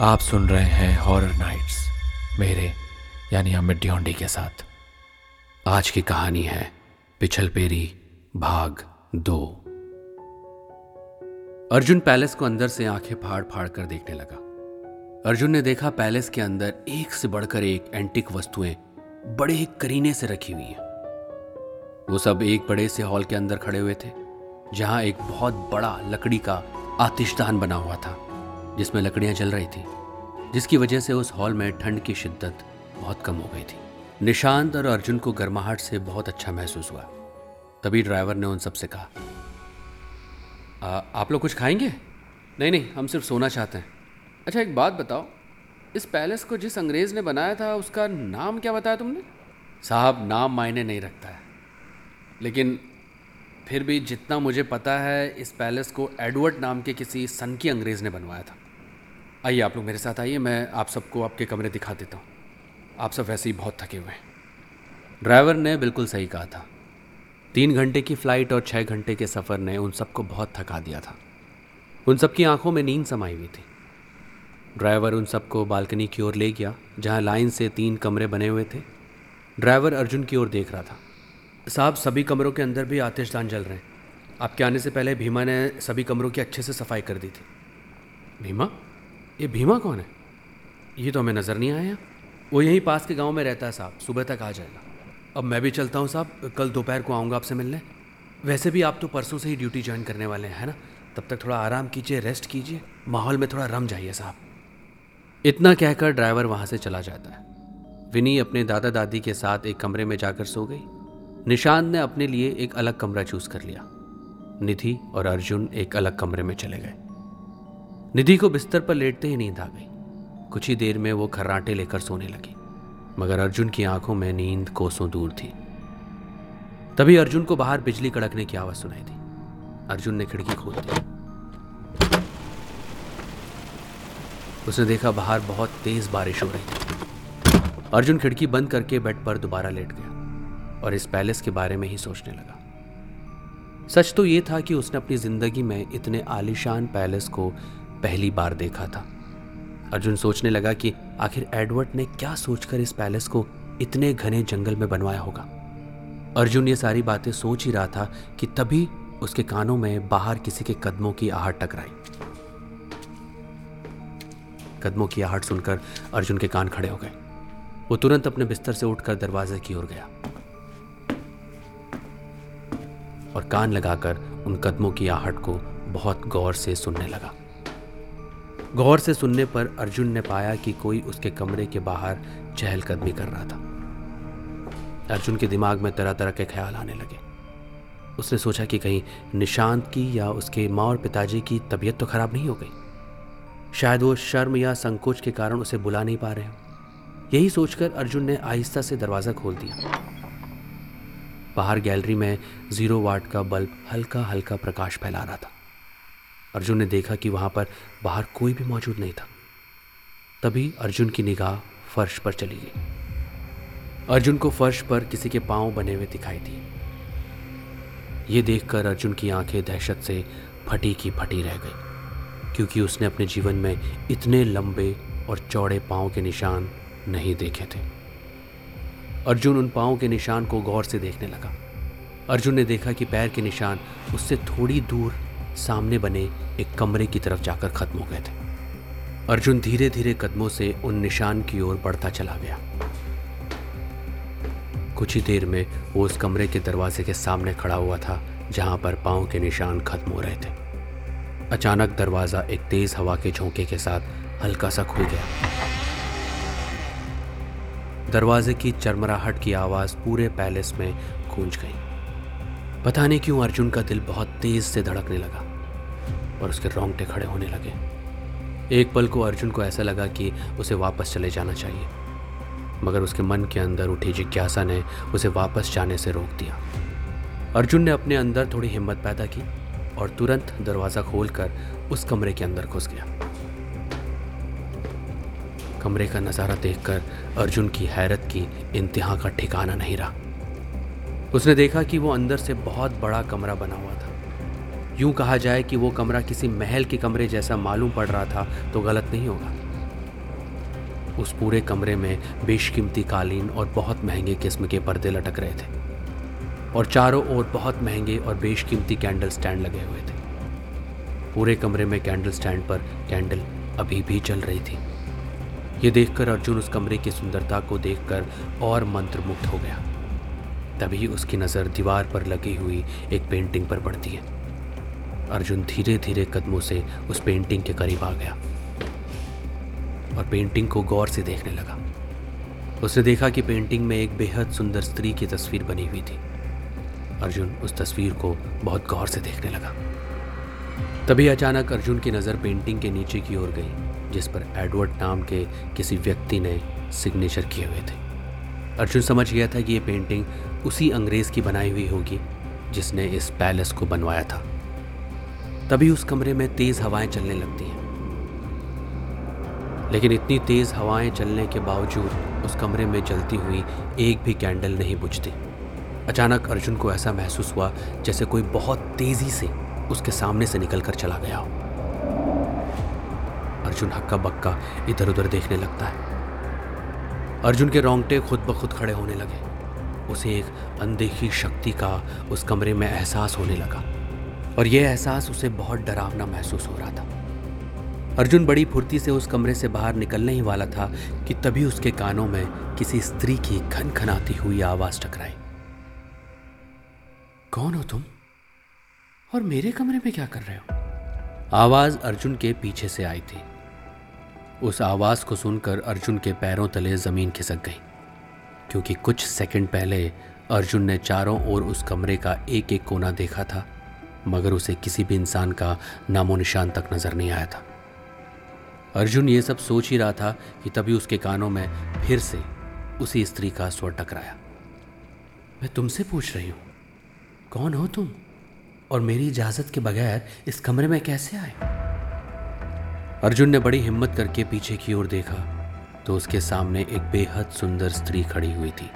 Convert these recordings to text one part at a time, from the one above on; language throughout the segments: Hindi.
आप सुन रहे हैं हॉरर नाइट्स मेरे, यानी अमित ड्योंडी के साथ। आज की कहानी है पिछल पेरी, भाग दो। अर्जुन पैलेस को अंदर से आँखें फाड़ फाड़ कर देखने लगा। अर्जुन ने देखा पैलेस के अंदर एक से बढ़कर एक एंटिक वस्तुएँ बड़े ही करीने से रखी हुई हैं। वो सब एक बड़े से हॉल के अंदर खड़े हुए थे, जहाँ एक बहुत बड़ा लकड़ी का आतिशदान बना हुआ था। जिसमें लकड़ियाँ जल रही थी जिसकी वजह से उस हॉल में ठंड की शिद्दत बहुत कम हो गई थी। निशांत और अर्जुन को गर्माहट से बहुत अच्छा महसूस हुआ। तभी ड्राइवर ने उन सबसे कहा आ, आप लोग कुछ खाएँगे? नहीं नहीं हम सिर्फ़ सोना चाहते हैं। अच्छा एक बात बताओ इस पैलेस को जिस अंग्रेज़ ने बनाया था उसका नाम क्या बताया तुमने? साहब नाम मायने नहीं रखता है। लेकिन फिर भी जितना मुझे पता है इस पैलेस को एडवर्ड नाम के किसी सन की अंग्रेज़ ने बनवाया था। आइए आप लोग मेरे साथ आइए, मैं आप सबको आपके कमरे दिखा देता हूँ। आप सब वैसे ही बहुत थके हुए हैं। ड्राइवर ने बिल्कुल सही कहा था। तीन घंटे की फ़्लाइट और छः घंटे के सफ़र ने उन सबको बहुत थका दिया था। उन सबकी आँखों में नींद समाई हुई थी। ड्राइवर उन सबको बालकनी की ओर ले गया, जहाँ लाइन से तीन कमरे बने हुए थे। ड्राइवर अर्जुन की ओर देख रहा था। साहब, सभी कमरों के अंदर भी आतिशदान जल रहे हैं। आपके आने से पहले भीमा ने सभी कमरों की अच्छे से सफ़ाई कर दी थी। भीमा? ये भीमा कौन है? ये तो हमें नज़र नहीं आया। वो यहीं पास के गाँव में रहता है साहब। सुबह तक आ जाएगा। अब मैं भी चलता हूँ साहब। कल दोपहर को आऊँगा आपसे मिलने। वैसे भी आप तो परसों से ही ड्यूटी ज्वाइन करने वाले हैं ना? तब तक थोड़ा आराम कीजिए रेस्ट कीजिए। माहौल में थोड़ा रम जाइए साहब। इतना कहकर ड्राइवर वहाँ से चला जाता है। विनी अपने दादा दादी के साथ एक कमरे में जाकर सो गई। निशांत ने अपने लिए एक अलग कमरा चूज़ कर लिया। निधि और अर्जुन एक अलग कमरे में चले गए। निधि को बिस्तर पर लेटते ही नींद आ गई। कुछ ही देर में वो खर्राटे लेकर सोने लगी, मगर अर्जुन की आँखों में नींद कोसों दूर थी। तभी अर्जुन को बाहर बिजली कड़कने की आवाज़ सुनाई दी। अर्जुन ने खिड़की खोल दी। उसने देखा बाहर बहुत तेज बारिश हो रही थी। अर्जुन खिड़की बंद करके बेड पर दोबारा लेट गया और इस पैलेस के बारे में ही सोचने लगा। सच तो यह था कि उसने अपनी ज़िंदगी में इतने आलिशान पैलेस को पहली बार देखा था। अर्जुन सोचने लगा कि आखिर एडवर्ड ने क्या सोचकर इस पैलेस को इतने घने जंगल में बनवाया होगा। अर्जुन ये सारी बातें सोच ही रहा था कि तभी उसके कानों में बाहर किसी के कदमों की आहट टकराई। कदमों की आहट सुनकर अर्जुन के कान खड़े हो गए। वो तुरंत अपने बिस्तर से उठकर दरवाजे की ओर गया और कान लगाकर उन कदमों की आहट को बहुत गौर से सुनने लगा। गौर से सुनने पर अर्जुन ने पाया कि कोई उसके कमरे के बाहर चहलकदमी कर रहा था। अर्जुन के दिमाग में तरह तरह के ख्याल आने लगे। उसने सोचा कि कहीं निशांत की या उसके माँ और पिताजी की तबीयत तो खराब नहीं हो गई। शायद वो शर्म या संकोच के कारण उसे बुला नहीं पा रहे हो। यही सोचकर अर्जुन ने आहिस्ता से दरवाज़ा खोल दिया। बाहर गैलरी में ज़ीरो वाट का बल्ब हल्का हल्का प्रकाश फैला रहा था। अर्जुन ने देखा कि वहाँ पर बाहर कोई भी मौजूद नहीं था। तभी अर्जुन की निगाह फर्श पर चली गई। अर्जुन को फर्श पर किसी के पाँव बने हुए दिखाई दिए। ये देखकर अर्जुन की आँखें दहशत से फटी की फटी रह गई, क्योंकि उसने अपने जीवन में इतने लंबे और चौड़े पाँव के निशान नहीं देखे थे। अर्जुन उन पाँव के निशान को गौर से देखने लगा। अर्जुन ने देखा कि पैर के निशान उससे थोड़ी दूर सामने बने एक कमरे की तरफ़ जाकर खत्म हो गए थे। अर्जुन धीरे धीरे कदमों से उन निशान की ओर बढ़ता चला गया। कुछ ही देर में वो उस कमरे के दरवाजे के सामने खड़ा हुआ था, जहाँ पर पाँव के निशान खत्म हो रहे थे। अचानक दरवाज़ा एक तेज हवा के झोंके के साथ हल्का सा खुल गया। दरवाजे की चरमराहट की आवाज़ पूरे पैलेस में गूंज गई। पता नहीं क्यों अर्जुन का दिल बहुत तेज से धड़कने लगा। और उसके रोंगटे खड़े होने लगे। एक पल को अर्जुन को ऐसा लगा कि उसे वापस चले जाना चाहिए, मगर उसके मन के अंदर उठी जिज्ञासा ने उसे वापस जाने से रोक दिया। अर्जुन ने अपने अंदर थोड़ी हिम्मत पैदा की और तुरंत दरवाज़ा खोलकर उस कमरे के अंदर घुस गया। कमरे का नज़ारा देखकर अर्जुन की हैरत की इंतहा का ठिकाना नहीं रहा। उसने देखा कि वो अंदर से बहुत बड़ा कमरा बना हुआ था। यूँ कहा जाए कि वो कमरा किसी महल के कमरे जैसा मालूम पड़ रहा था तो गलत नहीं होगा। उस पूरे कमरे में बेशकीमती कालीन और बहुत महँगे किस्म के पर्दे लटक रहे थे, और चारों ओर बहुत महँगे और बेशकीमती कैंडल स्टैंड लगे हुए थे। पूरे कमरे में कैंडल स्टैंड पर कैंडल अभी भी चल रही थी। ये देखकर अर्जुन उस कमरे की सुंदरता को देखकर और मंत्रमुग्ध हो गया। तभी उसकी नज़र दीवार पर लगी हुई एक पेंटिंग पर पड़ती है। अर्जुन धीरे धीरे कदमों से उस पेंटिंग के करीब आ गया। और पेंटिंग को गौर से देखने लगा। उसने देखा कि पेंटिंग में एक बेहद सुंदर स्त्री की तस्वीर बनी हुई थी। अर्जुन उस तस्वीर को बहुत गौर से देखने लगा। तभी अचानक अर्जुन की नज़र पेंटिंग के नीचे की ओर गई, जिस पर एडवर्ड नाम के किसी व्यक्ति ने सिग्नेचर किए हुए थे। अर्जुन समझ गया था कि ये पेंटिंग उसी अंग्रेज़ की बनाई हुई होगी, जिसने इस पैलेस को बनवाया था। तभी उस कमरे में तेज़ हवाएँ चलने लगती हैं। लेकिन इतनी तेज़ हवाएँ चलने के बावजूद उस कमरे में जलती हुई एक भी कैंडल नहीं बुझती। अचानक अर्जुन को ऐसा महसूस हुआ जैसे कोई बहुत तेज़ी से उसके सामने से निकल कर चला गया हो। अर्जुन हक्का बक्का इधर उधर देखने लगता है। अर्जुन के रोंगटे खुद ब खुद खड़े होने लगे। उसे एक अनदेखी शक्ति का उस कमरे में एहसास होने लगा। और यह एहसास उसे बहुत डरावना महसूस हो रहा था। अर्जुन बड़ी फुर्ती से उस कमरे से बाहर निकलने ही वाला था कि तभी उसके कानों में किसी स्त्री की खनखनाती हुई आवाज़ टकराई। कौन हो तुम? और मेरे कमरे में क्या कर रहे हो? आवाज़ अर्जुन के पीछे से आई थी। उस आवाज़ को सुनकर अर्जुन के पैरों तले ज़मीन खिसक गई, क्योंकि कुछ सेकंड पहले अर्जुन ने चारों ओर उस कमरे का एक एक कोना देखा था मगर उसे किसी भी इंसान का नामो निशान तक नज़र नहीं आया था। अर्जुन ये सब सोच ही रहा था कि तभी उसके कानों में फिर से उसी स्त्री का स्वर टकराया। मैं तुमसे पूछ रही हूँ, कौन हो तुम? और मेरी इजाज़त के बगैर इस कमरे में कैसे आए? अर्जुन ने बड़ी हिम्मत करके पीछे की ओर देखा तो उसके सामने एक बेहद सुंदर स्त्री खड़ी हुई थी।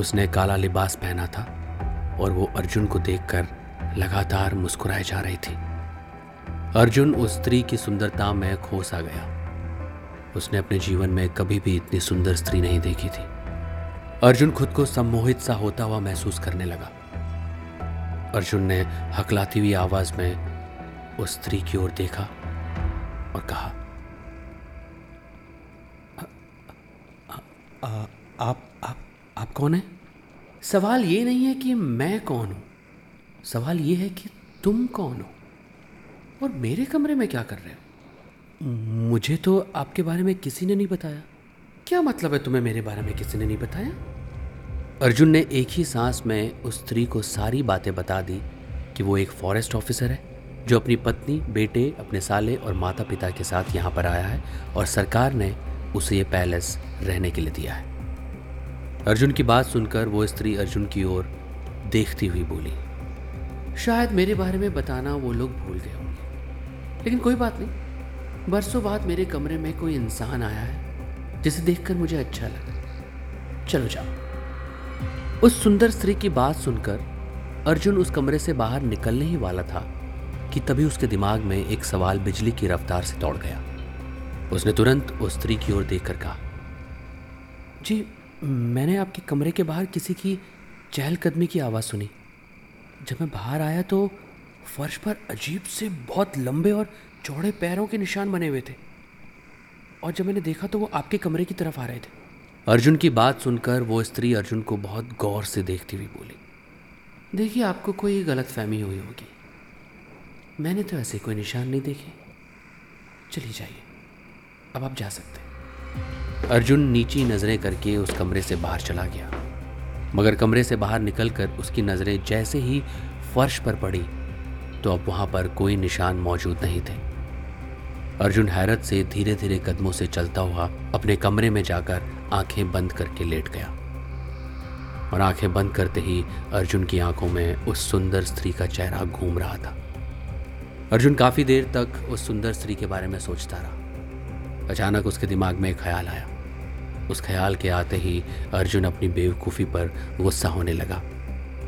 उसने काला लिबास पहना था और वो अर्जुन को देखकर लगातार मुस्कुराए जा रही थी। अर्जुन उस स्त्री की सुंदरता में खोस आ गया। उसने अपने जीवन में कभी भी इतनी सुंदर स्त्री नहीं देखी थी। अर्जुन खुद को सम्मोहित सा होता हुआ महसूस करने लगा। अर्जुन ने हकलाती हुई आवाज़ में उस स्त्री की ओर देखा और कहा आ, आ, आप आप आप कौन है? सवाल ये नहीं है कि मैं कौन हूँ। सवाल ये है कि तुम कौन हो? और मेरे कमरे में क्या कर रहे हो? मुझे तो आपके बारे में किसी ने नहीं बताया। क्या मतलब है तुम्हें मेरे बारे में किसी ने नहीं बताया? अर्जुन ने एक ही सांस में उस स्त्री को सारी बातें बता दी कि वो एक फॉरेस्ट ऑफिसर है, जो अपनी पत्नी, बेटे, अपने साले और माता पिता के साथ यहाँ पर आया है और सरकार ने उसे ये पैलेस रहने के लिए दिया है। अर्जुन की बात सुनकर वो स्त्री अर्जुन की ओर देखती हुई बोली। शायद मेरे बारे में बताना वो लोग भूल गए होंगे। लेकिन कोई बात नहीं। बरसों बाद मेरे कमरे में कोई इंसान आया है, जिसे देखकर मुझे अच्छा लगा। चलो जाओ। उस सुंदर स्त्री की बात सुनकर अर्जुन उस कमरे से बाहर निकलने ही वाला था कि तभी उसके दिमाग में एक सवाल बिजली की रफ्तार से दौड़ गया। उसने तुरंत उस स्त्री की ओर देखकर कहा, जी, मैंने आपके कमरे के बाहर किसी की चहलकदमी की आवाज़ सुनी। जब मैं बाहर आया तो फर्श पर अजीब से बहुत लंबे और चौड़े पैरों के निशान बने हुए थे। और जब मैंने देखा तो वो आपके कमरे की तरफ़ आ रहे थे। अर्जुन की बात सुनकर वो स्त्री अर्जुन को बहुत गौर से देखती हुई बोली, देखिए, आपको कोई गलत फहमी हुई होगी। मैंने तो ऐसे कोई निशान नहीं देखे। चलिए जाइए। अब आप जा सकते हैं। अर्जुन नीची नज़रें करके उस कमरे से बाहर चला गया। मगर कमरे से बाहर निकलकर उसकी नज़रें जैसे ही फर्श पर पड़ी तो अब वहाँ पर कोई निशान मौजूद नहीं थे। अर्जुन हैरत से धीरे धीरे कदमों से चलता हुआ अपने कमरे में जाकर आँखें बंद करके लेट गया। और आँखें बंद करते ही अर्जुन की आँखों में उस सुंदर स्त्री का चेहरा घूम रहा था। अर्जुन काफ़ी देर तक उस सुंदर स्त्री के बारे में सोचता रहा। अचानक उसके दिमाग में एक ख्याल आया। उस ख्याल के आते ही अर्जुन अपनी बेवकूफ़ी पर गुस्सा होने लगा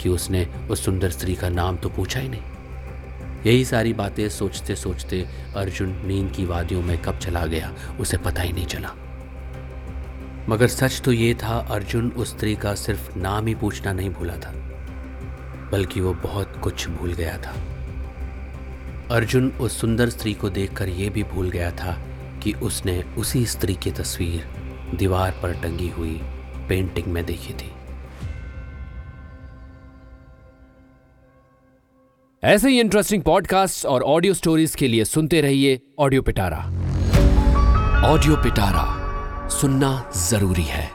कि उसने उस सुंदर स्त्री का नाम तो पूछा ही नहीं। यही सारी बातें सोचते सोचते अर्जुन नींद की वादियों में कब चला गया, उसे पता ही नहीं चला। मगर सच तो ये था, अर्जुन उस स्त्री का सिर्फ़ नाम ही पूछना नहीं भूला था, बल्कि वो बहुत कुछ भूल गया था। अर्जुन उस सुंदर स्त्री को देखकर यह भी भूल गया था कि उसने उसी स्त्री की तस्वीर दीवार पर टंगी हुई पेंटिंग में देखी थी। ऐसे ही इंटरेस्टिंग पॉडकास्ट और ऑडियो स्टोरीज के लिए सुनते रहिए ऑडियो पिटारा ऑडियो पिटारा सुनना ज़रूरी है।